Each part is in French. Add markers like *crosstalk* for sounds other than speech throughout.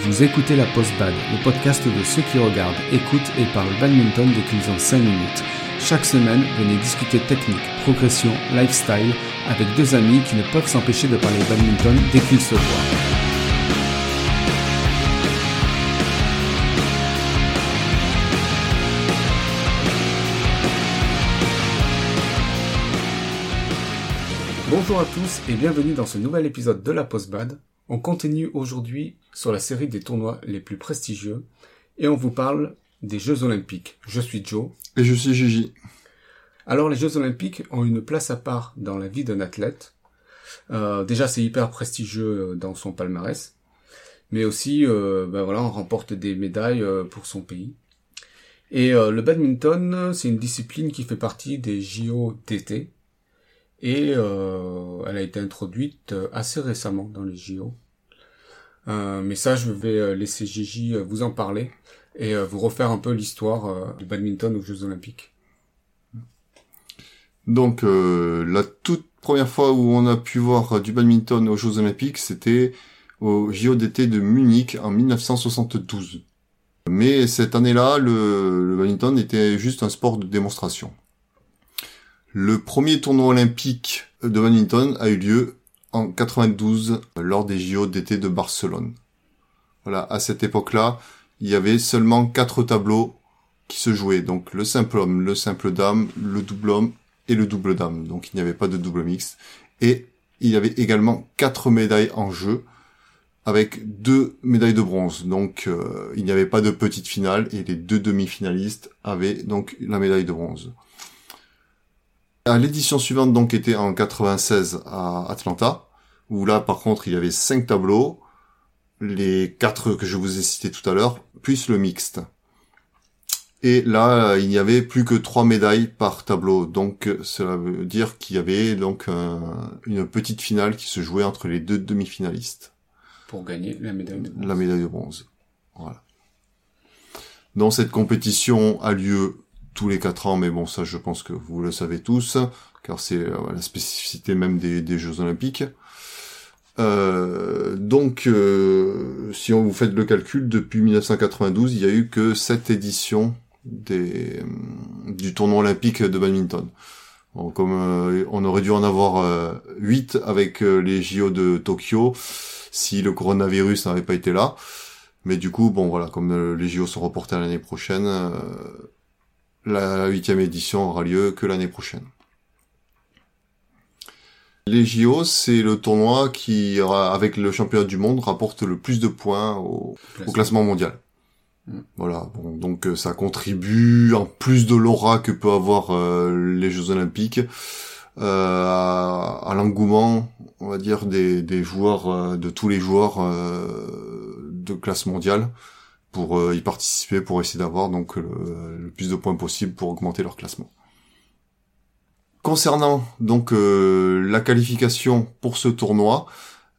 Vous écoutez la Post-Bad, le podcast de ceux qui regardent, écoutent et parlent badminton dès qu'ils ont 5 minutes. Chaque semaine, venez discuter technique, progression, lifestyle avec deux amis qui ne peuvent s'empêcher de parler badminton dès qu'ils se voient. Bonjour à tous et bienvenue dans ce nouvel épisode de la Post-Bad. On continue aujourd'hui sur la série des tournois les plus prestigieux et on vous parle des Jeux Olympiques. Je suis Joe. Et je suis Gigi. Alors les Jeux Olympiques ont une place à part dans la vie d'un athlète. Euh, déjà c'est hyper prestigieux dans son palmarès, mais aussi euh, ben voilà on remporte des médailles euh, pour son pays. Et euh, le badminton c'est une discipline qui fait partie des JO d'été et euh, elle a été introduite assez récemment dans les JO. Euh, mais ça, je vais laisser Gigi vous en parler et vous refaire un peu l'histoire du badminton aux Jeux Olympiques. Donc euh, la toute première fois où on a pu voir du badminton aux Jeux Olympiques, c'était au JO d'été de Munich en 1972. Mais cette année-là, le badminton était juste un sport de démonstration. Le premier tournoi olympique de badminton a eu lieu en 92 lors des JO d'été de Barcelone. Voilà, à cette époque-là, il y avait seulement quatre tableaux qui se jouaient. Donc le simple homme, le simple dame, le double homme et le double dame. Donc il n'y avait pas de double mixte. Et il y avait également quatre médailles en jeu avec deux médailles de bronze. Donc euh, il n'y avait pas de petite finale et les deux demi-finalistes avaient donc la médaille de bronze. L'édition suivante donc était en 96 à Atlanta, où là par contre il y avait cinq tableaux, les quatre que je vous ai cités tout à l'heure, plus le mixte. Et là, il n'y avait plus que trois médailles par tableau. Donc, cela veut dire qu'il y avait donc une petite finale qui se jouait entre les deux demi-finalistes. Pour gagner la médaille de bronze. La médaille de bronze. Voilà. Donc, cette compétition a lieu tous les quatre ans, mais bon, ça, je pense que vous le savez tous, car c'est la spécificité même des, Jeux Olympiques. Euh, donc, euh, si on vous fait le calcul, depuis 1992, il y a eu que sept éditions des, du tournoi olympique de badminton. Comme euh, on aurait dû en avoir 8 avec les JO de Tokyo si le coronavirus n'avait pas été là. Mais du coup, bon voilà, comme les JO sont reportés à l'année prochaine, la huitième édition aura lieu que l'année prochaine. Les JO, c'est le tournoi qui, avec le championnat du monde, rapporte le plus de points au, au classement mondial. Mm. Voilà, bon, donc ça contribue, en plus de l'aura que peut avoir euh, les Jeux Olympiques, euh, à, à l'engouement, on va dire, des, des joueurs, euh, de tous les joueurs euh, de classe mondiale, pour euh, y participer, pour essayer d'avoir donc le, plus de points possible pour augmenter leur classement. Concernant donc euh, la qualification pour ce tournoi,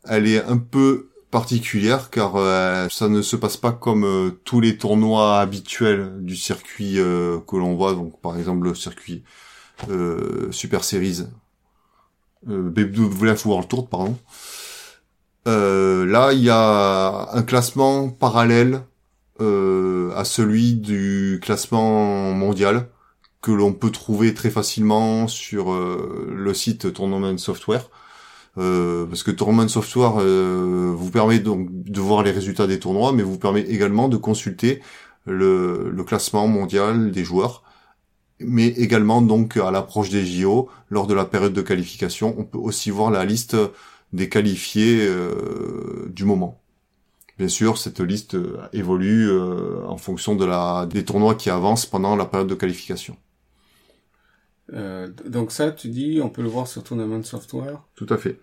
elle est un peu particulière car euh, ça ne se passe pas comme tous les tournois habituels du circuit que l'on voit, donc par exemple le circuit Super Series, BWF World Tour, pardon. là, il y a un classement parallèle à celui du classement mondial que l'on peut trouver très facilement sur euh, le site Tournament Software. Euh, parce que Tournament Software euh, vous permet donc de voir les résultats des tournois, mais vous permet également de consulter le, le classement mondial des joueurs. Mais également donc à l'approche des JO, lors de la période de qualification, on peut aussi voir la liste des qualifiés euh, du moment. Bien sûr, cette liste évolue euh, en fonction de la, des tournois qui avancent pendant la période de qualification. Euh, donc ça, tu dis, on peut le voir sur Tournament Software? Tout à fait.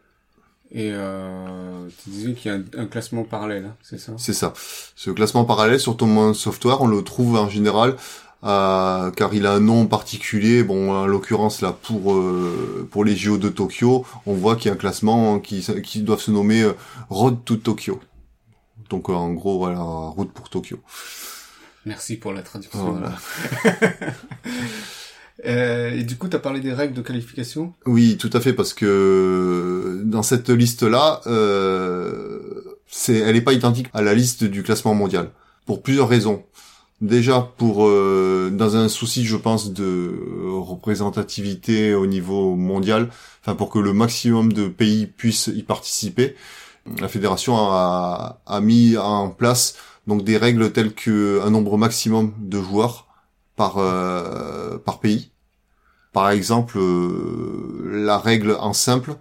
Et euh, tu disais qu'il y a un, un classement parallèle, hein, c'est ça? C'est ça. Ce classement parallèle sur Tournament Software, on le trouve en général euh, car il a un nom particulier. Bon, en l'occurrence là pour euh, pour les JO de Tokyo, on voit qu'il y a un classement qui qui doit se nommer euh, Road to Tokyo. Donc en gros, voilà, route pour Tokyo. Merci pour la traduction. Voilà. *laughs* Euh, et du coup, tu as parlé des règles de qualification? Oui, tout à fait, parce que dans cette liste-là, euh, c'est, elle est pas identique à la liste du classement mondial pour plusieurs raisons. Déjà pour euh, dans un souci, je pense, de représentativité au niveau mondial, enfin pour que le maximum de pays puissent y participer, la fédération a, a mis en place donc des règles telles que un nombre maximum de joueurs par euh, par pays. Par exemple, euh, la règle en simple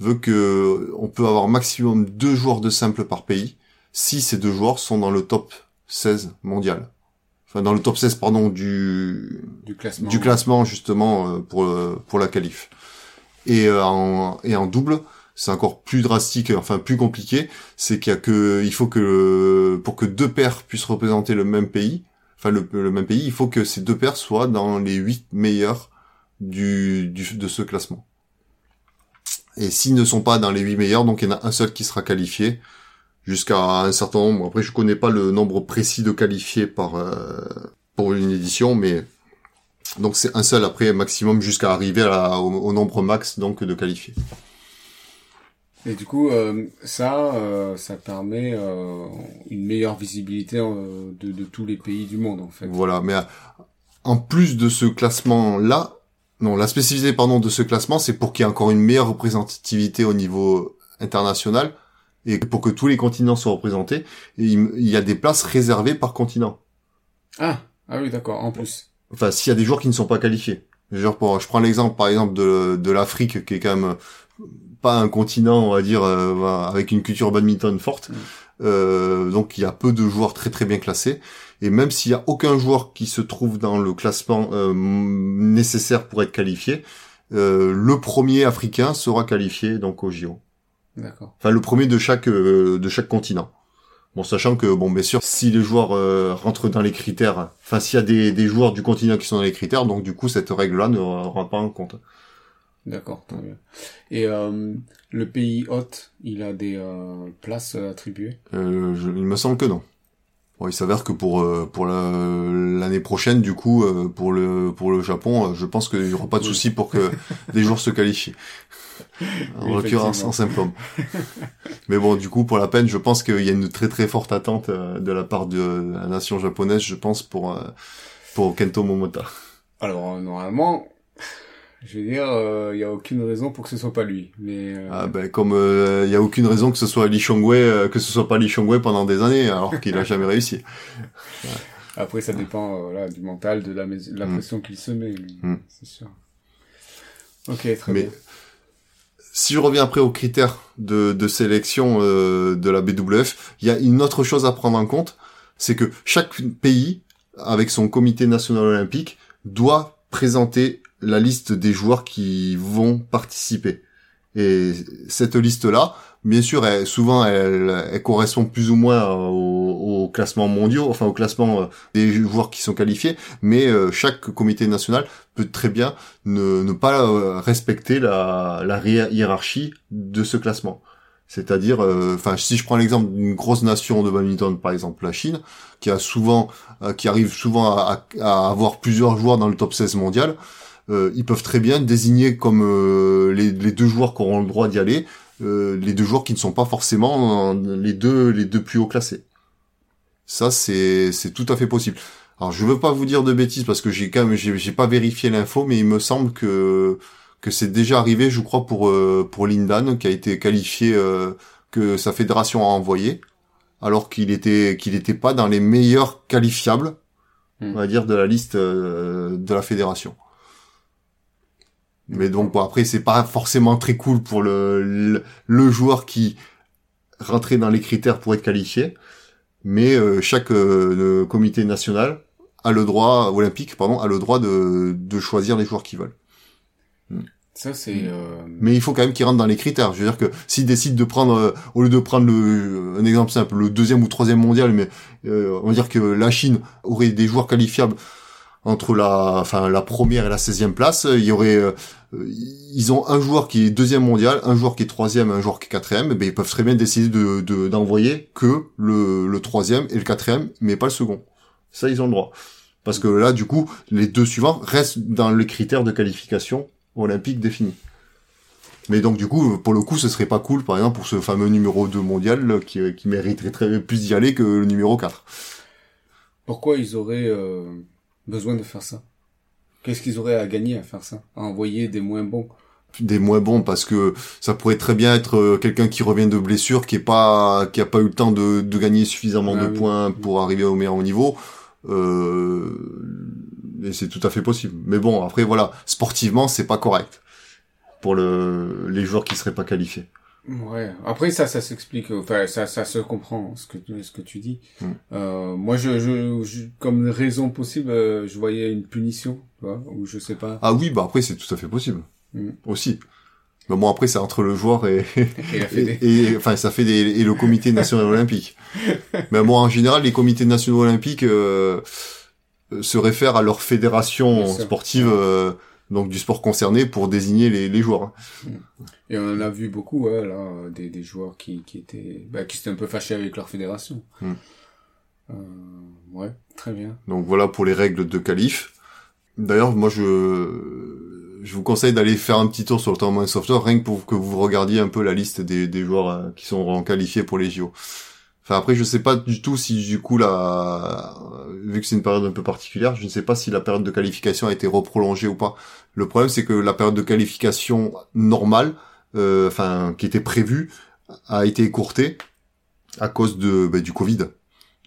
veut que on peut avoir maximum deux joueurs de simple par pays si ces deux joueurs sont dans le top 16 mondial. Enfin, dans le top 16, pardon, du, Du classement. du classement, justement, euh, pour, pour la qualif. Et, euh, en, et en double, c'est encore plus drastique, enfin plus compliqué, c'est qu'il y a que, il faut que, pour que deux paires puissent représenter le même pays, enfin le, même pays, il faut que ces deux paires soient dans les huit meilleurs du, de ce classement. Et s'ils ne sont pas dans les huit meilleurs, donc il y en a un seul qui sera qualifié jusqu'à un certain nombre. Après, je connais pas le nombre précis de qualifiés par euh, pour une édition, mais donc c'est un seul après maximum jusqu'à arriver au, au nombre max donc de qualifiés. Et du coup, euh, ça, euh, ça permet euh, une meilleure visibilité euh, de, de tous les pays du monde, en fait. Voilà, mais euh, en plus de ce classement-là, non, la spécificité pardon de ce classement, c'est pour qu'il y ait encore une meilleure représentativité au niveau international et pour que tous les continents soient représentés. Et il il y a des places réservées par continent. Ah, ah oui, d'accord, en plus. Enfin, s'il y a des joueurs qui ne sont pas qualifiés. Genre pour, je prends l'exemple par exemple de, de l'Afrique qui est quand même pas un continent, on va dire, euh, avec une culture badminton forte. Mm. Euh, donc il y a peu de joueurs très très bien classés. Et même s'il y a aucun joueur qui se trouve dans le classement euh, nécessaire pour être qualifié, euh, le premier africain sera qualifié donc au JO. D'accord. Enfin le premier de chaque euh, de chaque continent. Bon, sachant que bon, bien sûr, si les joueurs euh, rentrent dans les critères, enfin s'il y a des, des joueurs du continent qui sont dans les critères, donc du coup cette règle-là ne rentre pas en compte. D'accord, très bien. Et euh, le pays hôte, il a des euh, places euh, attribuées? Euh, je- il me semble que non. Bon, il s'avère que pour euh, pour la- l'année prochaine, du coup, euh, pour le pour le Japon, je pense qu'il y aura pas de Oui. souci pour que des joueurs se qualifient. *laughs* En l'occurrence, en homme. Mais bon, du coup, pour la peine, je pense qu'il y a une très très forte attente de la part de la nation japonaise, je pense, pour pour Kento Momota. Alors, normalement, je veux dire, euh, il y a aucune raison pour que ce soit pas lui. Mais euh, Ah ben comme euh, il y a aucune raison que ce soit Lee Chong-wei, euh, que ce soit pas Lee Chong-wei pendant des années, alors qu'il a *laughs* jamais réussi. après, ça dépend euh, voilà, du mental, de la, de la Mm. pression qu'il se met, Mm. c'est sûr. Ok, très Mais bien. si je reviens après aux critères de, de sélection euh, de la BWF, il y a une autre chose à prendre en compte, c'est que chaque pays, avec son comité national olympique, doit présenter la liste des joueurs qui vont participer. Et cette liste-là, bien sûr, elle, souvent, elle, elle correspond plus ou moins au, au classement mondiaux, enfin au classement euh, des joueurs qui sont qualifiés, mais euh, chaque comité national peut très bien ne, ne pas euh, respecter la, la hi- hiérarchie de ce classement. C'est-à-dire, euh, enfin, si je prends l'exemple d'une grosse nation de badminton, par exemple la Chine, qui a souvent, euh, qui arrive souvent à, à avoir plusieurs joueurs dans le top 16 mondial, euh, ils peuvent très bien désigner comme euh, les, les deux joueurs qui auront le droit d'y aller, euh, les deux joueurs qui ne sont pas forcément euh, les deux les deux plus haut classés. Ça, c'est c'est tout à fait possible. Alors, je veux pas vous dire de bêtises parce que j'ai quand même j'ai j'ai pas vérifié l'info, mais il me semble que que c'est déjà arrivé, je crois, pour euh, pour Lindan, qui a été qualifié, euh, que sa fédération a envoyé, alors qu'il était qu'il était pas dans les meilleurs qualifiables, Hmm. on va dire, de la liste euh, de la fédération. Mais donc bon, après c'est pas forcément très cool pour le, le le joueur qui rentrait dans les critères pour être qualifié, mais euh, chaque euh, comité national a le droit olympique pardon a le droit de de choisir les joueurs qu'ils veulent. Ça, c'est... Euh... Mais il faut quand même qu'ils rentrent dans les critères. Je veux dire que s'ils décident de prendre, euh, au lieu de prendre le, un exemple simple, le deuxième ou troisième mondial, mais euh, on va dire que la Chine aurait des joueurs qualifiables entre la, enfin la première et la 16e place, il y aurait, euh, ils ont un joueur qui est deuxième mondial, un joueur qui est troisième, un joueur qui est quatrième, ben ils peuvent très bien décider de de- d'envoyer que le, le troisième et le quatrième, mais pas le second. Ça, ils ont le droit. Parce que là, du coup, les deux suivants restent dans les critères de qualification olympique définis. Mais donc du coup, pour le coup, ce serait pas cool, par exemple, pour ce fameux numéro 2 mondial qui, qui mériterait très plus d'y aller que le numéro 4. Pourquoi ils auraient euh, besoin de faire ça. Qu'est-ce qu'ils auraient à gagner à faire ça À envoyer des moins bons? Des moins bons parce que ça pourrait très bien être euh, quelqu'un qui revient de blessure qui est pas qui a pas eu le temps de, de gagner suffisamment Ah de oui. points pour arriver au meilleur niveau. Euh, et c'est tout à fait possible. Mais bon après voilà sportivement c'est pas correct pour le les joueurs qui seraient pas qualifiés Ouais. Après ça, ça s'explique. Enfin, ça, ça se comprend ce que tu, ce que tu dis. Mm. Euh, moi, je, je, je- comme raison possible, euh, je voyais une punition, tu vois, ou je sais pas. ah oui bah après c'est tout à fait possible Mm. aussi mais bon après c'est entre le joueur et Et et, enfin ça fait des et le comité national olympique. *laughs* Mais bon en général les comités nationaux olympiques euh, euh, se réfèrent à leur fédération sportive euh, donc du sport concerné pour désigner les, les joueurs. Et on en a vu beaucoup, ouais, là, des, des joueurs qui, qui étaient, bah, qui s'étaient un peu fâchés avec leur fédération. Mm. Euh, ouais, très bien. Donc voilà pour les règles de qualif. D'ailleurs moi je je vous conseille d'aller faire un petit tour sur le tournament software rien que pour que vous regardiez un peu la liste des, des joueurs euh, qui sont qualifiés pour les JO. Enfin après je sais pas du tout si du coup là vu que c'est une période un peu particulière, je ne sais pas si la période de qualification a été reprolongée ou pas. Le problème c'est que la période de qualification normale euh, enfin qui était prévue a été écourtée à cause de bah, du Covid.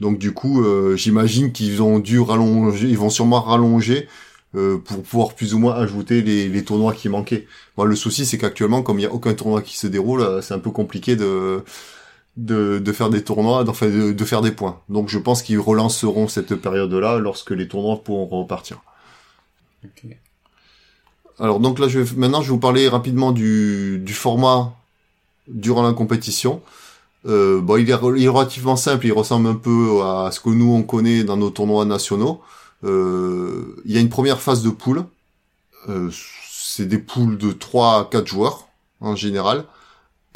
Donc du coup euh, j'imagine qu'ils ont dû rallonger, ils vont sûrement rallonger euh, pour pouvoir plus ou moins ajouter les, les tournois qui manquaient. Moi le souci c'est qu'actuellement comme il y a aucun tournoi qui se déroule, euh, c'est un peu compliqué de de, de faire des tournois, enfin de, de faire des points. Donc je pense qu'ils relanceront cette période-là lorsque les tournois pourront repartir. Alors donc là, je vais, maintenant, je vais vous parler rapidement du, du format durant la compétition. Euh, bon, il est, re- il est relativement simple, il ressemble un peu à ce que nous on connaît dans nos tournois nationaux. Euh, il y a une première phase de poule. Euh, c'est des poules de 3 à 4 joueurs en général.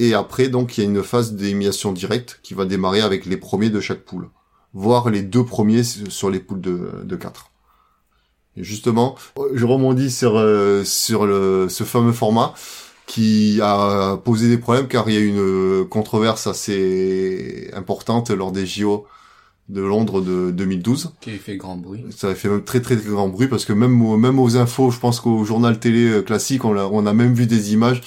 Et après, donc, il y a une phase d'élimination directe qui va démarrer avec les premiers de chaque poule, voire les deux premiers sur les poules de, de 4. Et justement, je rebondis sur euh, sur le, ce fameux format qui a posé des problèmes car il y a eu une controverse assez importante lors des JO de Londres de 2012. Qui a fait grand bruit. Ça a fait même très très, très grand bruit parce que même au- même aux infos, je pense qu'au journal télé euh, classique, on a, on a même vu des images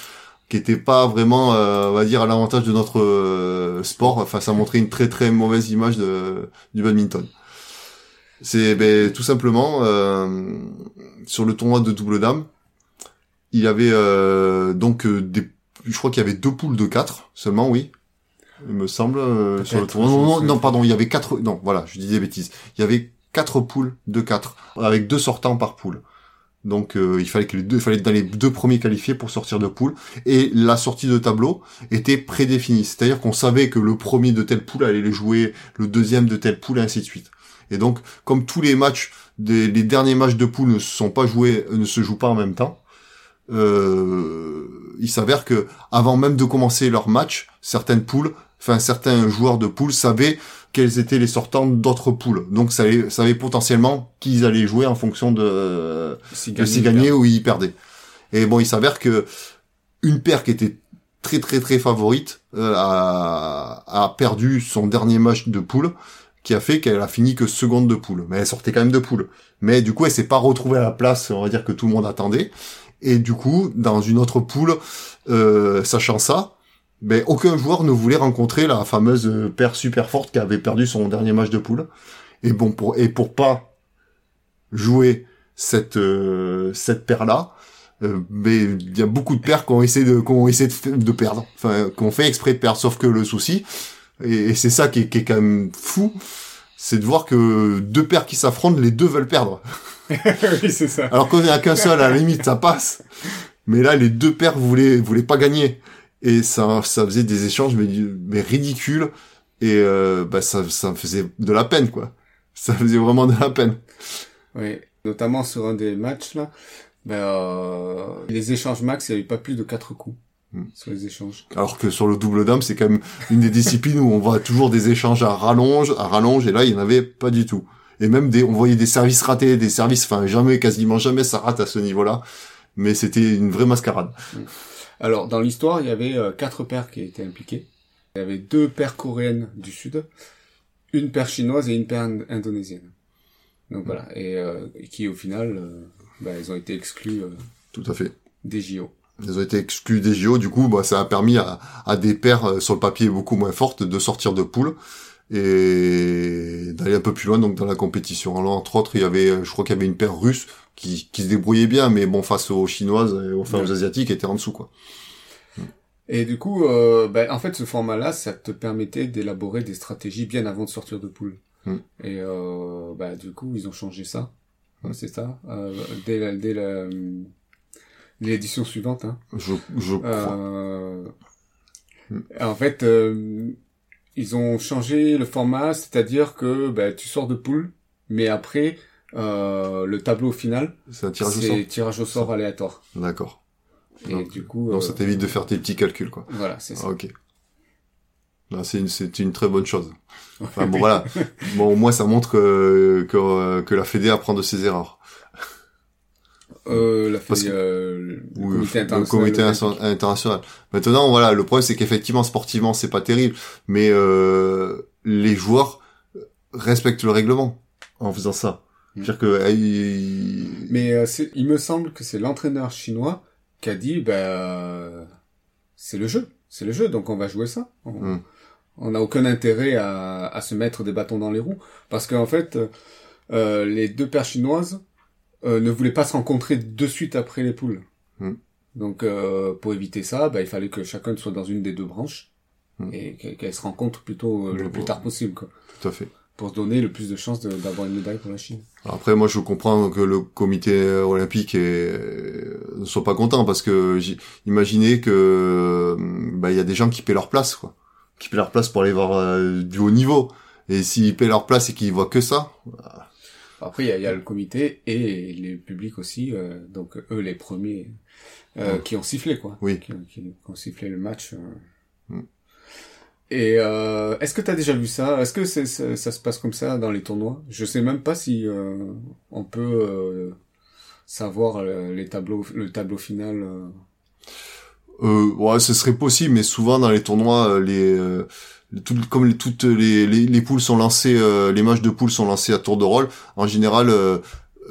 qui étaient pas vraiment, euh, on va dire, à l'avantage de notre euh, sport. Enfin, ça montrait une très très mauvaise image de, du badminton. C'est ben, tout simplement euh, sur le tournoi de double dame, il y avait euh, donc euh, des, je crois qu'il y avait deux poules de quatre seulement, oui. Il me semble euh, sur le tournoi. Non, non, non, pardon, il y avait quatre. Non, voilà, je dis des bêtises. Il y avait quatre poules de quatre avec deux sortants par poule. Donc euh, il fallait que les deux, il fallait être dans les deux premiers qualifiés pour sortir de poule. Et la sortie de tableau était prédéfinie, c'est-à-dire qu'on savait que le premier de telle poule allait les jouer, le deuxième de telle poule, et ainsi de suite. Et donc, comme tous les matchs, les derniers matchs de poule ne sont pas joués, ne se jouent pas en même temps, euh, il s'avère que avant même de commencer leur match, certaines poules, enfin certains joueurs de poule savaient quels étaient les sortants d'autres poules. Donc ça savait, potentiellement qui ils allaient jouer en fonction de, Si de s'ils gagnaient ou ils perdaient. Et bon, il s'avère que une paire qui était très très très favorite euh, a, a perdu son dernier match de poule qui a fait qu'elle a fini que seconde de poule. Mais elle sortait quand même de poule. Mais du coup, elle s'est pas retrouvée à la place, on va dire que tout le monde attendait. Et du coup, dans une autre poule, euh, sachant ça, ben, aucun joueur ne voulait rencontrer la fameuse paire super forte qui avait perdu son dernier match de poule. Et bon, pour, et pour pas jouer cette, euh, cette paire-là, euh, mais il y a beaucoup de paires qui ont essayé de, qui ont essayé de, de perdre. Enfin, qui ont fait exprès de perdre. Sauf que le souci, et, et c'est ça qui est, qui est quand même fou, c'est de voir que deux paires qui s'affrontent, les deux veulent perdre. *laughs* oui, c'est ça. Alors qu'on n'y a qu'un seul, à la limite, ça passe. Mais là, les deux paires voulaient, voulaient pas gagner. Et ça, ça faisait des échanges, mais, mais ridicules. Et euh, bah, ça, ça me faisait de la peine, quoi. Ça faisait vraiment de la peine. Oui. Notamment sur un des matchs, là, ben, euh, les échanges max, il n'y avait pas plus de quatre coups. Hmm. Sur les échanges. Alors que sur le double dame, c'est quand même une des disciplines où on voit toujours des échanges à rallonge, à rallonge, et là, il y en avait pas du tout. Et même des, on voyait des services ratés, des services, enfin, jamais, quasiment jamais ça rate à ce niveau-là. Mais c'était une vraie mascarade. Alors, dans l'histoire, il y avait euh, quatre paires qui étaient impliquées. Il y avait deux paires coréennes du Sud, une paire chinoise et une paire ind- indonésienne. Donc voilà, et, euh, et qui au final, euh, bah, ils ont été exclus euh, Tout à fait. des JO. Ils ont été exclus des JO, du coup, bah, ça a permis à, à des paires sur le papier beaucoup moins fortes de sortir de poule et d'aller un peu plus loin donc dans la compétition. Alors entre autres, il y avait, euh, je crois qu'il y avait une paire russe qui, qui se débrouillait bien, mais bon, face aux chinoises et aux, enfin, aux asiatiques, était en dessous quoi. Et du coup, euh, bah, en fait, ce format-là, ça te permettait d'élaborer des stratégies bien avant de sortir de poule. Hmm. Et euh, bah, du coup, ils ont changé ça. Ouais, c'est ça. Euh, dès la- dès la, euh, l'édition suivante. Hein. Je, je crois. Euh. En fait, euh, ils ont changé le format, c'est-à-dire que bah, tu sors de poule, mais après, euh, le tableau final, C'est un tirage au sort. tirage au sort aléatoire. D'accord. Et Donc- du coup, Donc euh, ça t'évite de faire tes petits calculs quoi. voilà, c'est ça. Ah, ok. C'est une, c'est une très bonne chose. *laughs* Enfin bon voilà. Bon au moins ça montre que que, que la Fédé apprend de ses erreurs. Euh, la Parce que- euh, le Ou comité le international. comité international. Maintenant, voilà, le problème c'est qu'effectivement sportivement c'est pas terrible, mais euh, les joueurs respectent le règlement en faisant ça. Mm. C'est-à-dire que euh, ils- Mais euh, il me semble que c'est l'entraîneur chinois qui a dit, bah, c'est le jeu, c'est le jeu, donc on va jouer ça. On Mm. on n'a aucun intérêt à, à se mettre des bâtons dans les roues, parce qu'en fait, euh, les deux paires chinoises euh, ne voulaient pas se rencontrer de suite après les poules. Mm. Donc, euh, pour éviter ça, bah, il fallait que chacun soit dans une des deux branches Mm. et qu'elles se rencontrent plutôt euh, le plus tard possible, quoi, tout à fait. pour se donner le plus de chances d'avoir une médaille pour la Chine. Après, moi, je comprends que le comité olympique est, ne soit pas content parce que j'ai- imaginez que euh, bah il y a des gens qui paient leur place, quoi, qui paient leur place pour aller voir euh, du haut niveau. Et s'ils paient leur place et qu'ils voient que ça, Après, il y a, y a le comité et les publics aussi, euh, donc eux les premiers euh, Ouais. qui ont sifflé quoi, Oui. qui, qui- qui ont sifflé le match. euh. Mm. Et euh, est-ce que tu as déjà vu ça? Est-ce que c'est, ça, ça se passe comme ça dans les tournois? Je sais même pas si euh, on peut euh, savoir les tableaux, le tableau final. euh. ouais, ce serait possible, mais souvent dans les tournois, les, euh, tout- comme les, toutes les, les, les poules sont lancées, euh, les matchs de poules sont lancés à tour de rôle. En général, euh,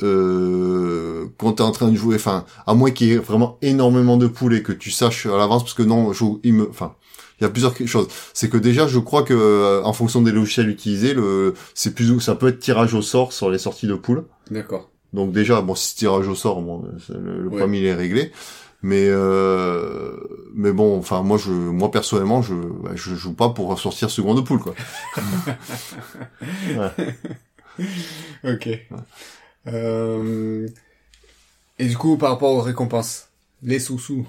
euh, quand t'es en train de jouer, enfin, à moins qu'il y ait vraiment énormément de poules et que tu saches à l'avance, parce que non, je, il me, enfin, il y a plusieurs choses. C'est que déjà, je crois que euh, en fonction des logiciels utilisés, le, c'est plus ou ça peut être tirage au sort sur les sorties de poules. D'accord. Donc déjà, bon, si c'est tirage au sort, bon, le, le Ouais. premier il est réglé. Mais euh, mais bon, enfin moi je moi personnellement je bah, je joue pas pour sortir second de poule quoi. *laughs* Ok. Euh, Et du coup, par rapport aux récompenses, les sous-sous.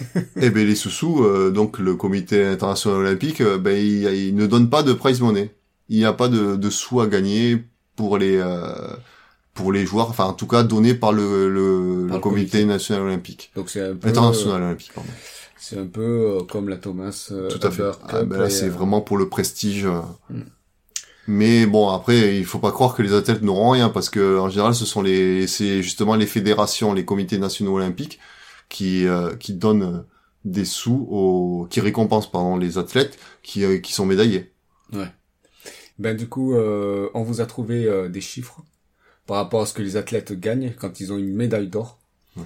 *laughs* Eh ben les sous-sous, euh, donc le comité international olympique, euh, ben il, il ne donne pas de prize money. Il n'y a pas de, de sous à gagner pour les euh, pour les joueurs, enfin en tout cas donné par le, le, Par le comité comité. national olympique, Donc c'est un peu, international olympique pardon. c'est un peu euh, comme la Thomas euh, Tout à fait. Ah, ben là, c'est euh, vraiment pour le prestige. euh. Mm. Mais bon, après, il faut pas croire que les athlètes n'auront rien parce que en général, ce sont les, c'est justement les fédérations, les comités nationaux olympiques qui euh, qui donnent euh, des sous aux, qui récompensent pardon les athlètes qui euh, qui sont médaillés. Ben du coup, euh, on vous a trouvé euh, des chiffres par rapport à ce que les athlètes gagnent quand ils ont une médaille d'or. Ouais.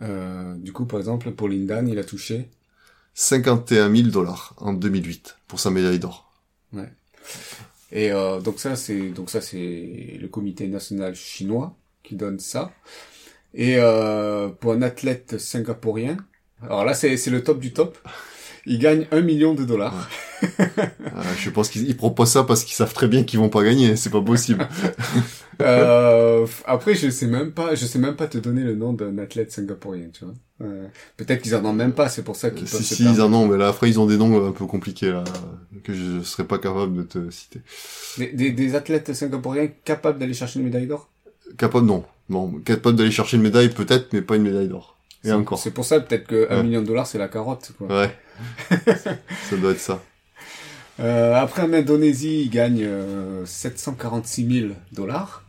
Euh, du coup, par exemple, pour Lindan, il a touché 51 000 dollars en 2008 pour sa médaille d'or. Et euh, donc ça, c'est donc ça c'est le comité national chinois qui donne ça. Et euh, pour un athlète singapourien, alors là c'est c'est le top du top. Il gagne un million de dollars. Euh, je pense qu'ils ils proposent ça parce qu'ils savent très bien qu'ils vont pas gagner, c'est pas possible. *laughs* Euh, après, je sais même pas, je sais même pas te donner le nom d'un athlète singapourien, tu vois. Euh, Peut-être qu'ils en ont même pas, c'est pour ça qu'ils peuvent si se si ils en ont, mais là après ils ont des noms un peu compliqués là que je serais pas capable de te citer. Des, des, des athlètes singapouriens capables d'aller chercher une médaille d'or? Capable non. Bon, capable d'aller chercher une médaille peut-être, mais pas une médaille d'or. Et C'est- encore. C'est pour ça peut-être que un Ouais. million de dollars c'est la carotte. Quoi. Ouais. *laughs* ça doit être ça. Euh, après en Indonésie, il gagne euh, 746 000 dollars.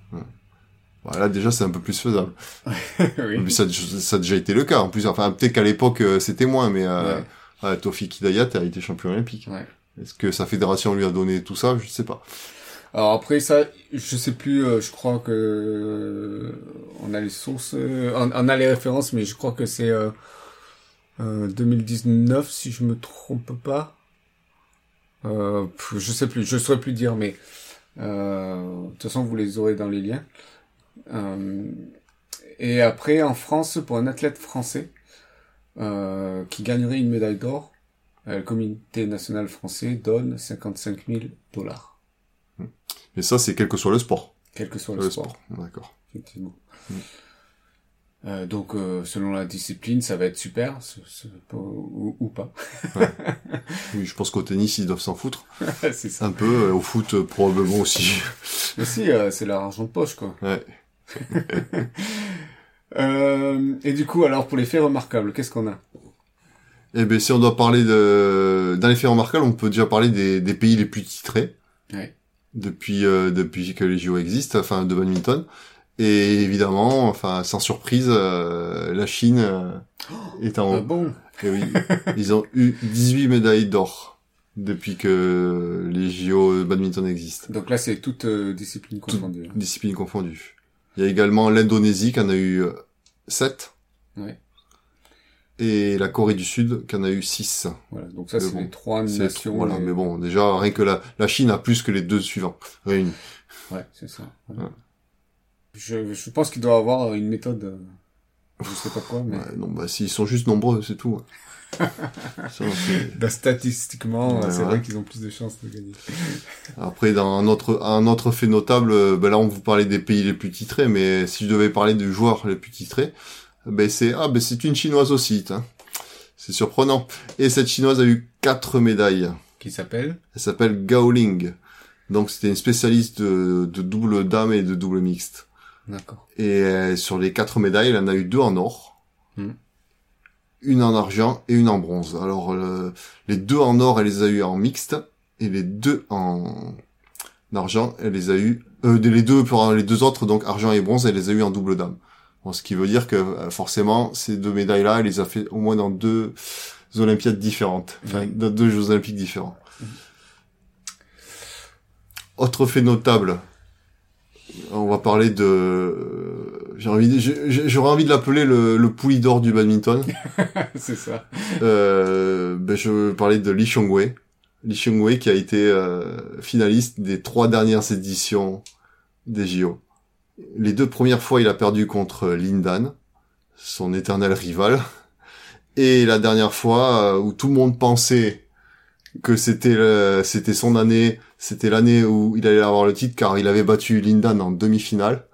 Voilà, déjà, c'est un peu plus faisable. *laughs* oui. Mais ça, ça a déjà été le cas. En plus, enfin, peut-être qu'à l'époque, euh, c'était moins, mais euh, Ouais. Tofik Hidayat a été champion olympique. Ouais. Est-ce que sa fédération lui a donné tout ça? Je sais pas. Alors après ça, je sais plus, euh, je crois que euh, on a les sources, euh, on, a les références, mais je crois que c'est euh, euh, 2019 si je me trompe pas. Euh, je sais plus, je saurais plus dire, mais euh, de toute façon vous les aurez dans les liens. Euh, et après en France, pour un athlète français euh, qui gagnerait une médaille d'or, euh, le comité national français donne 55 000 dollars. Mais ça, c'est quel que soit le sport. Quel que soit le, Le sport, sport, d'accord. effectivement. Mm. Euh, donc, euh, selon la discipline, ça va être super, ce- ce- ou, ou pas. *laughs* Oui, je pense qu'au tennis, ils doivent s'en foutre. c'est ça. Un peu, euh, au foot, probablement aussi. Mais si, c'est leur argent de poche, quoi. Ouais. *laughs* Et du coup, alors, pour les faits remarquables, qu'est-ce qu'on a? Eh ben, si on doit parler de, d'un effet remarquable, on peut déjà parler des, des pays les plus titrés. Ouais. Depuis, euh, depuis que les JO existent, enfin, de badminton. Et évidemment, enfin, sans surprise, euh, la Chine euh, est en Ah bon? Eh oui, ils ont eu 18 médailles d'or depuis que les JO badminton existent, Donc là, c'est toute euh, discipline confondue. disciplines confondues. Il y a également l'Indonésie qui en a eu 7 Ouais. Et la Corée du Sud qui en a eu 6. Voilà. Donc ça, c'est bon, les trois nations. voilà, mais bon, déjà rien que la, la Chine a plus que les deux suivants réunis. Ouais, c'est ça. Ouais. Ouais. Je, je pense qu'il doit avoir une méthode. euh, je sais pas quoi, mais. Ouais, non, bah s'ils sont juste nombreux, c'est tout. *laughs* Ça, Bah, statistiquement, c'est vrai qu'ils ont plus de chances de gagner. Après, dans un autre, un autre fait notable, ben là, on vous parlait des pays les plus titrés, mais si je devais parler des joueurs les plus titrés, ben c'est, ah, ben c'est une chinoise aussi, hein. C'est surprenant. Et cette chinoise a eu quatre médailles. Qui s'appelle Elle s'appelle Gao Ling. Donc, c'était une spécialiste de, de double dame et de double mixte. D'accord. Et euh, sur les quatre médailles, elle en a eu deux en or, Hmm. une en argent et une en bronze. Alors euh, les deux en or, elle les a eu en mixte et les deux en argent, elle les a eu euh, les deux pour les deux autres donc argent et bronze, elle les a eu en double dame. Bon, ce qui veut dire que euh, forcément ces deux médailles là, elle les a fait au moins dans deux Olympiades différentes, enfin dans deux Jeux Olympiques différents. Autre fait notable, on va parler de j'ai envie j'ai- j'aurais envie de l'appeler le, le poulie d'or du badminton. *laughs* C'est ça. euh, ben je veux parler de Li Xiongwei Li Xiongwei qui a été euh, finaliste des trois dernières éditions des JO les deux premières fois il a perdu contre Lindan son éternel rival. Et la dernière fois euh, où tout le monde pensait que c'était c'était son année c'était l'année où il allait avoir le titre car il avait battu Lindan en demi-finale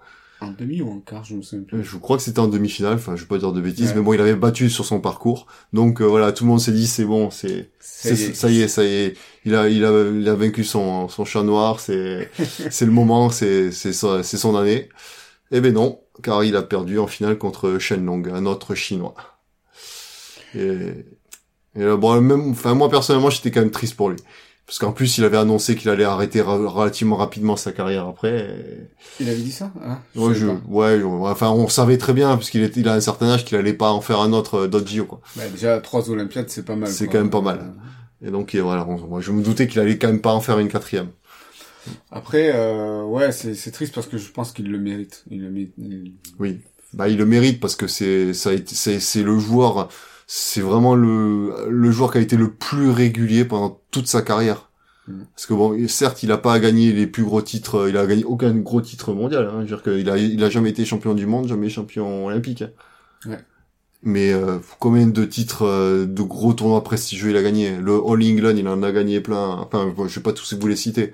En demi ou en quart, je me souviens plus. je crois que c'était en demi-finale, enfin je vais pas dire de bêtises, Ouais. mais bon il avait battu sur son parcours, donc euh, voilà tout le monde s'est dit c'est bon, c'est ça y est, ça y est, il a il a il a vaincu son son chat noir, c'est *laughs* c'est le moment, c'est c'est son- c'est son année. Eh ben non, car il a perdu en finale contre Shenlong, un autre chinois. Et, et là, bon même, enfin moi personnellement j'étais quand même triste pour lui. Parce qu'en plus, il avait annoncé qu'il allait arrêter ra- relativement rapidement sa carrière après. et- Il avait dit ça hein? Ouais, je, ouais, je- enfin, on savait très bien, puisqu'il était, il a un certain âge, qu'il allait pas en faire un autre, euh, d'autres JO, quoi. Bah, déjà, trois Olympiades, c'est pas mal. C'est quand même pas mal. Et donc, et voilà, on- moi, je me doutais qu'il allait quand même pas en faire une quatrième. Après, euh, ouais, c'est triste parce que je pense qu'il le mérite. Il le mérite. il- Oui. Bah, il le mérite parce que c'est, ça c'est, c'est le joueur, c'est vraiment le, le joueur qui a été le plus régulier pendant toute sa carrière. Mm. Parce que bon, certes, il a pas gagné les plus gros titres, il a gagné aucun gros titre mondial, hein. Je veux dire qu'il a, il a jamais été champion du monde, jamais champion olympique. hein. Ouais. Mais euh, combien de titres euh, de gros tournois prestigieux il a gagné? Le All England, il en a gagné plein. Enfin, bon, je vais pas tous vous les citer.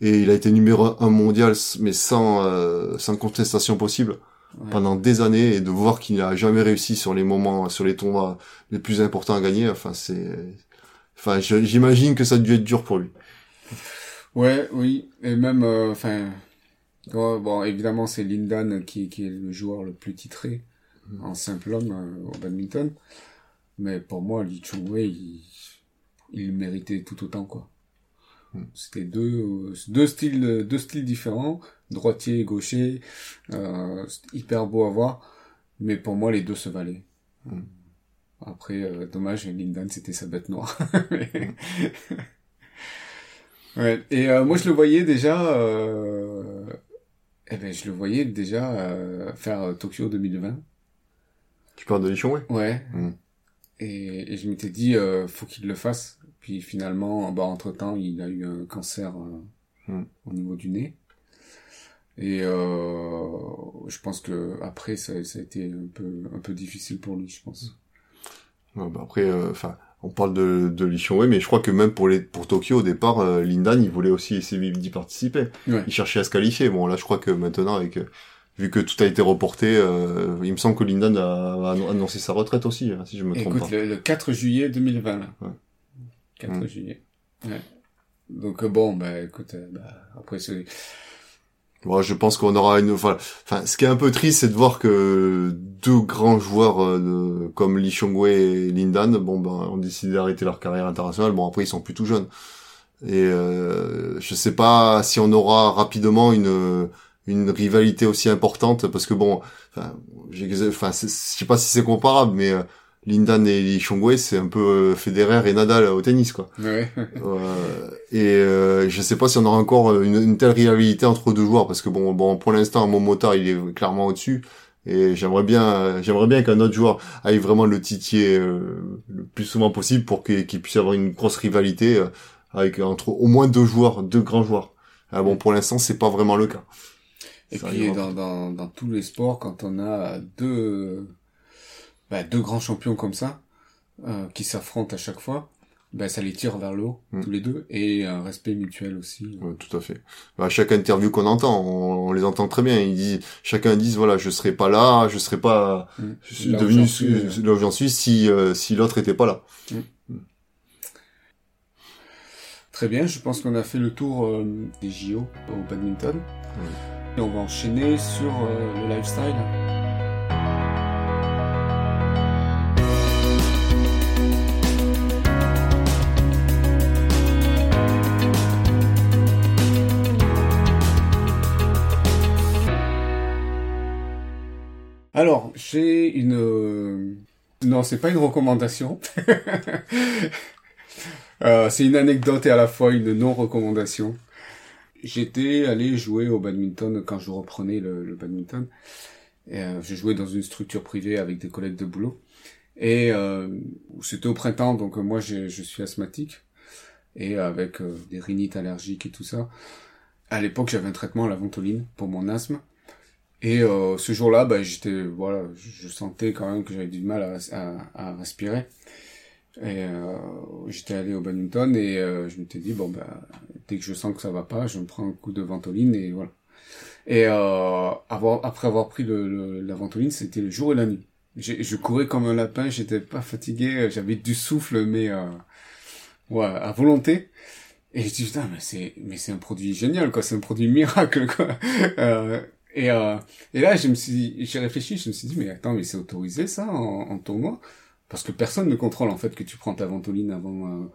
Et il a été numéro un mondial, mais sans euh, sans contestation possible Ouais. pendant des années. Et de voir qu'il n'a jamais réussi sur les moments, sur les tournois les plus importants à gagner. Enfin, c'est, enfin, j'imagine que ça a dû être dur pour lui. Ouais, oui, et même, euh, enfin, bon, bon, évidemment, c'est Lindan qui, qui est le joueur le plus titré Mm. en simple homme euh, au badminton, mais pour moi, Li Chongwei, il, il méritait tout autant, quoi. Mm. C'était deux, euh, deux styles, deux styles différents, droitier et gaucher, euh, hyper beau à voir. Mais pour moi, les deux se valaient. Mm. Après, euh, dommage, Lindan, c'était sa bête noire. *laughs* ouais. Et euh, moi, je le voyais déjà... Euh... Eh ben, je le voyais déjà faire Tokyo 2020. Tu parles de Lichon, ouais Ouais. Mm. Et, et je m'étais dit, faut qu'il le fasse. Puis finalement, bah, entre-temps, il a eu un cancer Mm. au niveau du nez. Et euh, je pense que après, ça, ça a été un peu, un peu difficile pour lui, je pense. Ouais, bah après, euh, enfin, on parle de, de ouais, mais je crois que même pour les pour Tokyo au départ, euh, Lindan, il voulait aussi essayer d'y participer. Ouais. Il cherchait à se qualifier. Bon, là, je crois que maintenant, avec euh, vu que tout a été reporté, euh, il me semble que Lindan a, a annoncé sa retraite aussi, hein, si je me trompe Écoute, pas. le, le 4 juillet 2020, là. Ouais. 4 Mm. juillet. Ouais. Donc bon, bah écoute, euh, bah, après c'est... Moi, je pense qu'on aura une. Enfin, ce qui est un peu triste, c'est de voir que deux grands joueurs euh, comme Lee Chong-wei et Lindan, bon, ben, ont décidé d'arrêter leur carrière internationale. Bon, après, ils sont plus tout jeunes. Et euh, je sais pas si on aura rapidement une une rivalité aussi importante, parce que bon, enfin, je sais pas si c'est comparable, mais euh, Lindan et Lee Chong-wei, c'est un peu euh, Federer et Nadal au tennis, quoi. Ouais. Euh, et euh, je sais pas si on aura encore une, une telle rivalité entre deux joueurs parce que bon bon pour l'instant Momota il est clairement au-dessus et j'aimerais bien j'aimerais bien qu'un autre joueur aille vraiment le titiller euh, le plus souvent possible pour qu'il qu'il puisse avoir une grosse rivalité euh, avec entre au moins deux joueurs deux grands joueurs. Ah bon pour l'instant c'est pas vraiment le cas. Et puis dans, dans, dans tous les sports, quand on a deux, bah, deux grands champions comme ça, euh, qui s'affrontent à chaque fois, bah, ça les tire vers le haut, Mm. tous les deux, et un respect mutuel aussi. Ouais, tout à fait. Bah, à chaque interview qu'on entend, on, on les entend très bien. Ils disent, chacun disent voilà, je serais pas là, je serais pas Mm. je suis Là où devenu suis, ce- là où j'en suis si euh, si l'autre était pas là. Très bien, je pense qu'on a fait le tour euh, des JO au badminton. Et on va enchaîner sur euh, le lifestyle. Alors, j'ai une... euh, Non, c'est pas une recommandation. *laughs* Euh, c'est une anecdote et à la fois une non-recommandation. J'étais allé jouer au badminton quand je reprenais le, badminton. Euh, je jouais dans une structure privée avec des collègues de boulot. Et c'était au printemps, donc moi je suis asthmatique. Et avec des rhinites allergiques et tout ça. À l'époque j'avais un traitement à la ventoline pour mon asthme. Et euh, ce jour-là, bah, j'étais, voilà, je sentais quand même que j'avais du mal à, à, à respirer. Et euh, j'étais allé au badminton et euh, je m'étais dit bon bah dès que je sens que ça va pas, je me prends un coup de ventoline et voilà. Et euh, avoir, après avoir pris le, le- la ventoline, c'était le jour et la nuit. Je courais comme un lapin, j'étais pas fatigué, j'avais du souffle mais euh, ouais à volonté. Et je dis putain mais c'est mais c'est un produit génial quoi, c'est un produit miracle quoi. *laughs* Et euh, et là je me suis j'ai réfléchi, je me suis dit mais attends mais c'est autorisé ça en, en tournoi? Parce que personne ne contrôle en fait que tu prends ta ventoline avant euh,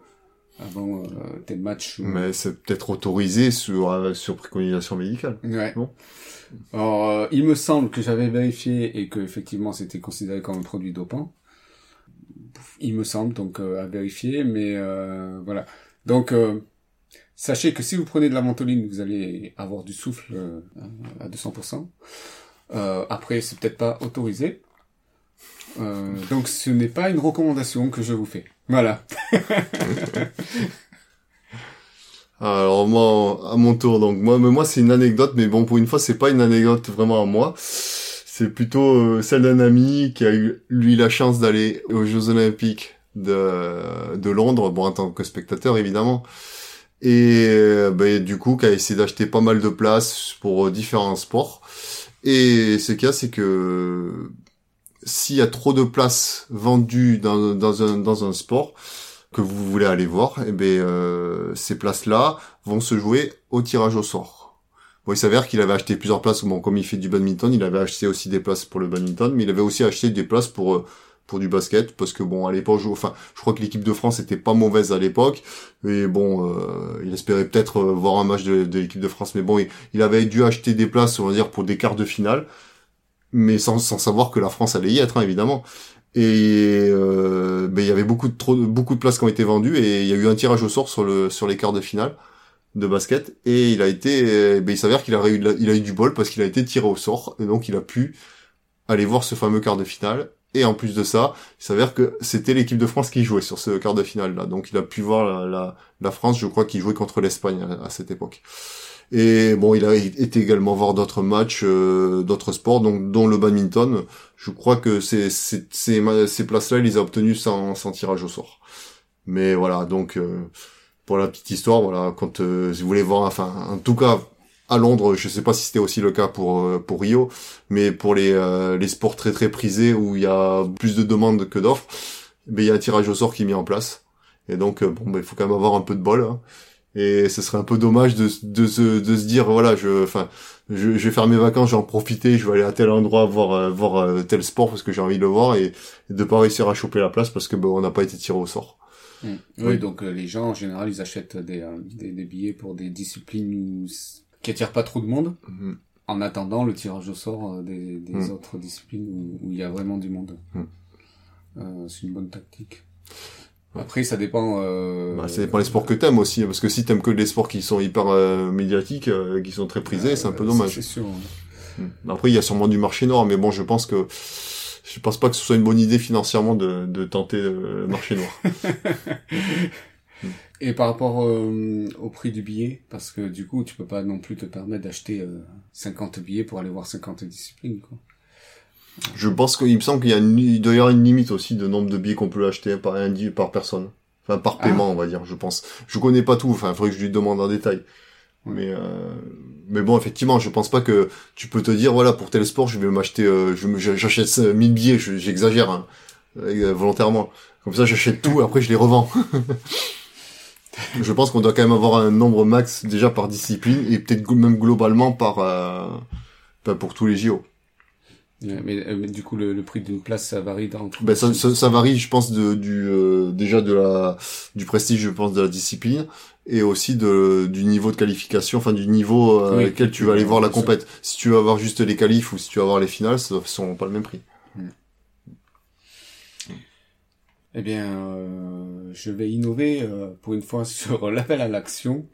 avant euh, tes matchs. ou- Mais c'est peut-être autorisé sur euh, sur préconisation médicale. Ouais. Bon. Alors, euh, il me semble que j'avais vérifié et que effectivement c'était considéré comme un produit dopant. Il me semble donc euh, à vérifier, mais euh, voilà. Donc euh, sachez que si vous prenez de la ventoline, vous allez avoir du souffle euh, à 200%. Euh, après, c'est peut-être pas autorisé. Euh, donc ce n'est pas une recommandation que je vous fais. Voilà. *laughs* Alors moi, à mon tour, donc moi, mais moi c'est une anecdote, mais bon pour une fois c'est pas une anecdote vraiment à moi. C'est plutôt euh, celle d'un ami qui a eu lui la chance d'aller aux Jeux Olympiques de de Londres, bon en tant que spectateur évidemment, et euh, ben, du coup qui a essayé d'acheter pas mal de places pour euh, différents sports. Et ce qu'il y a, c'est que s'il y a trop de places vendues dans, un sport, que vous voulez aller voir, eh ben euh, ces places-là vont se jouer au tirage au sort. Bon, il s'avère qu'il avait acheté plusieurs places. Bon, comme il fait du badminton, il avait acheté aussi des places pour le badminton, mais il avait aussi acheté des places pour pour du basket parce que bon à l'époque enfin je crois que l'équipe de France était pas mauvaise à l'époque et bon euh, il espérait peut-être euh, voir un match de, l'équipe de France mais bon il, avait dû acheter des places on va dire pour des quarts de finale mais sans, sans savoir que la France allait y être hein, évidemment. Et euh, ben, il y avait beaucoup de beaucoup de places qui ont été vendues et il y a eu un tirage au sort sur le sur les quarts de finale de basket et il a été ben, il s'avère qu'il a eu il a eu du bol parce qu'il a été tiré au sort et donc il a pu aller voir ce fameux quart de finale et en plus de ça, il s'avère que c'était l'équipe de France qui jouait sur ce quart de finale là. Donc il a pu voir la, la, France, je crois, qui jouait contre l'Espagne à, cette époque. Et bon, il a été également voir d'autres matchs, euh, d'autres sports, donc dont le badminton. Je crois que ces, ces, ces, places-là, il les a obtenues sans, sans tirage au sort. Mais voilà, donc euh, pour la petite histoire, voilà, quand euh, si vous voulez voir, enfin, en tout cas, à Londres, je sais pas si c'était aussi le cas pour euh, pour Rio, mais pour les euh, les sports très très prisés où il y a plus de demandes que d'offres, ben il y a un tirage au sort qui est mis en place. Et donc euh, bon, ben il faut quand même avoir un peu de bol. Hein. Et ce serait un peu dommage de de se de se dire voilà, je enfin je, vais faire mes vacances, j'en profiter, je vais aller à tel endroit voir voir tel sport parce que j'ai envie de le voir et, de pas réussir à choper la place parce que ben on n'a pas été tiré au sort. Mmh. Oui, donc les gens en général ils achètent des, des, des billets pour des disciplines où qui attire pas trop de monde, mhm. en attendant le tirage au sort euh, des, des mhm. autres disciplines où, il y a vraiment du monde. Mhm. Euh, c'est une bonne tactique. Après, ça dépend. Euh... Bah, ça dépend des sports que t'aimes aussi, parce que si t'aimes que les sports qui sont hyper euh, médiatiques, qui sont très prisés, c'est un peu dommage. C'est sûr. Après, il y a sûrement du marché noir, mais bon, je pense que je pense pas que ce soit une bonne idée financièrement de, de tenter le marché noir. *laughs* Et par rapport euh, au prix du billet, parce que du coup, tu peux pas non plus te permettre d'acheter 50 euh, billets pour aller voir 50 disciplines. Quoi. Je pense qu'il me semble qu'il y a une, il doit y avoir une limite aussi de nombre de billets qu'on peut acheter par par personne. Enfin, par ah. paiement, on va dire, je pense. Je connais pas tout, enfin, il faudrait que je lui demande en détail. Mais euh, mais bon, effectivement, je pense pas que tu peux te dire voilà pour tel sport, je vais m'acheter, euh, j'achète 1000 billets, j'exagère hein, volontairement. Comme ça, j'achète tout, après je les revends. *laughs* je pense qu'on doit quand même avoir un nombre max déjà par discipline et peut-être même globalement par euh, pour tous les JO. Mais, euh, du coup, le, prix d'une place, ça varie dans. Ben, ça, ça, varie, je pense, de, du euh, déjà de la du prestige, je pense, de la discipline et aussi de du niveau de qualification, enfin du niveau euh, auquel tu vas aller voir la compète. Si tu vas avoir juste les qualifs ou si tu vas voir les finales, ça ne sont pas le même prix. Mm. Eh bien, euh, je vais innover euh, pour une fois *laughs* sur l'appel à l'action.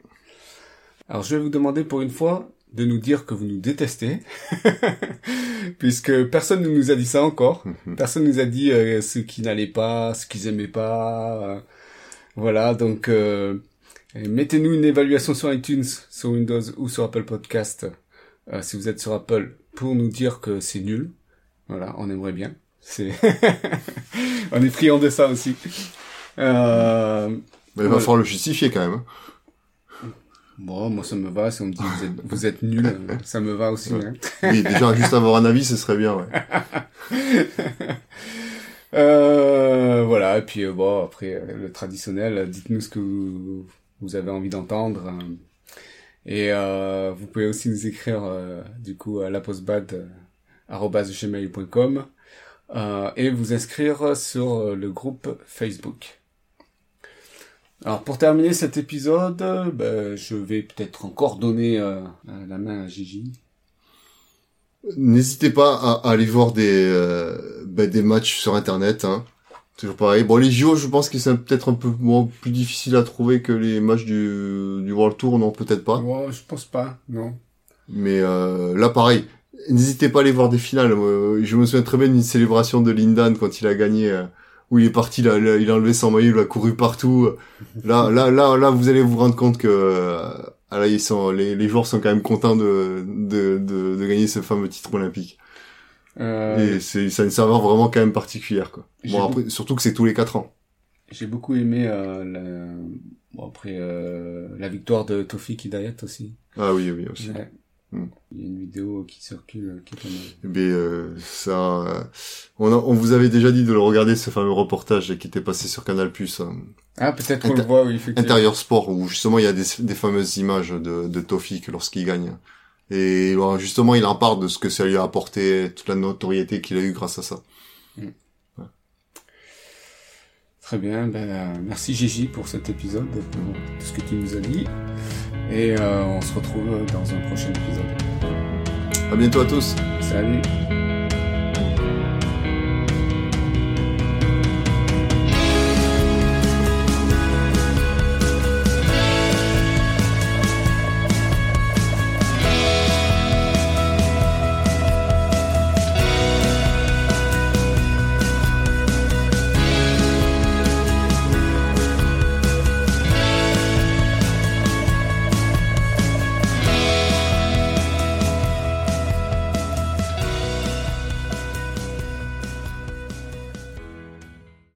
Alors, je vais vous demander pour une fois de nous dire que vous nous détestez, *laughs* puisque personne ne nous a dit ça encore. Personne ne nous a dit euh, ce qui n'allait pas, ce qu'ils aimaient pas. voilà, donc mettez-nous une évaluation sur iTunes, sur Windows ou sur Apple Podcast, si vous êtes sur Apple, pour nous dire que c'est nul. Voilà, on aimerait bien. C'est, *laughs* on est friand de ça aussi. Euh... Mais il va falloir le justifier quand même. Hein. Bon, moi ça me va, si on me dit vous êtes, vous êtes nul, *laughs* ça me va aussi. Hein. Oui, déjà juste avoir un avis, ce serait bien, ouais. *laughs* euh, voilà, et puis euh, bon, après euh, le traditionnel, dites-nous ce que vous, vous avez envie d'entendre. Et euh, vous pouvez aussi nous écrire du coup à lapostbad.com euh, et vous inscrire sur euh, le groupe Facebook. Alors pour terminer cet épisode, ben, je vais peut-être encore donner euh, la main à Gigi. N'hésitez pas à, aller voir des ben, des matchs sur internet. Hein. Toujours pareil. Bon les JO, je pense que c'est peut-être un peu moins plus difficile à trouver que les matchs du, du World Tour, non peut-être pas. Ouais, je pense pas, non. Mais là pareil, N'hésitez pas à aller voir des finales. Je me souviens très bien d'une célébration de Lindan quand il a gagné, euh, où il est parti, là, il a enlevé son maillot, il a couru partout. Là, là, là, là, vous allez vous rendre compte que euh, ah là, ils sont, les, les joueurs sont quand même contents de, de, de, gagner ce fameux titre olympique. Euh... Et c'est, ça a une saveur vraiment quand même particulière, quoi. Bon, après, surtout que c'est tous les quatre ans. J'ai beaucoup aimé euh, la... bon, après euh, la victoire de Tofik Hidayat aussi. Ah oui, oui aussi. Hmm. Il y a une vidéo qui circule euh, qui est pas mal. Mais euh, ça, euh, on, on vous avait déjà dit de le regarder ce fameux reportage qui était passé sur Canal Plus. Hein. Ah peut-être qu'on le voit, oui, effectivement. Intérieur sport où justement il y a des, des fameuses images de, de Tofik lorsqu'il gagne. Et justement il en parle de ce que ça lui a apporté, toute la notoriété qu'il a eu grâce à ça. Hmm. Très bien, ben, merci Gigi pour cet épisode, pour tout ce que tu nous as dit. Et euh, on se retrouve dans un prochain épisode. À bientôt à tous. Salut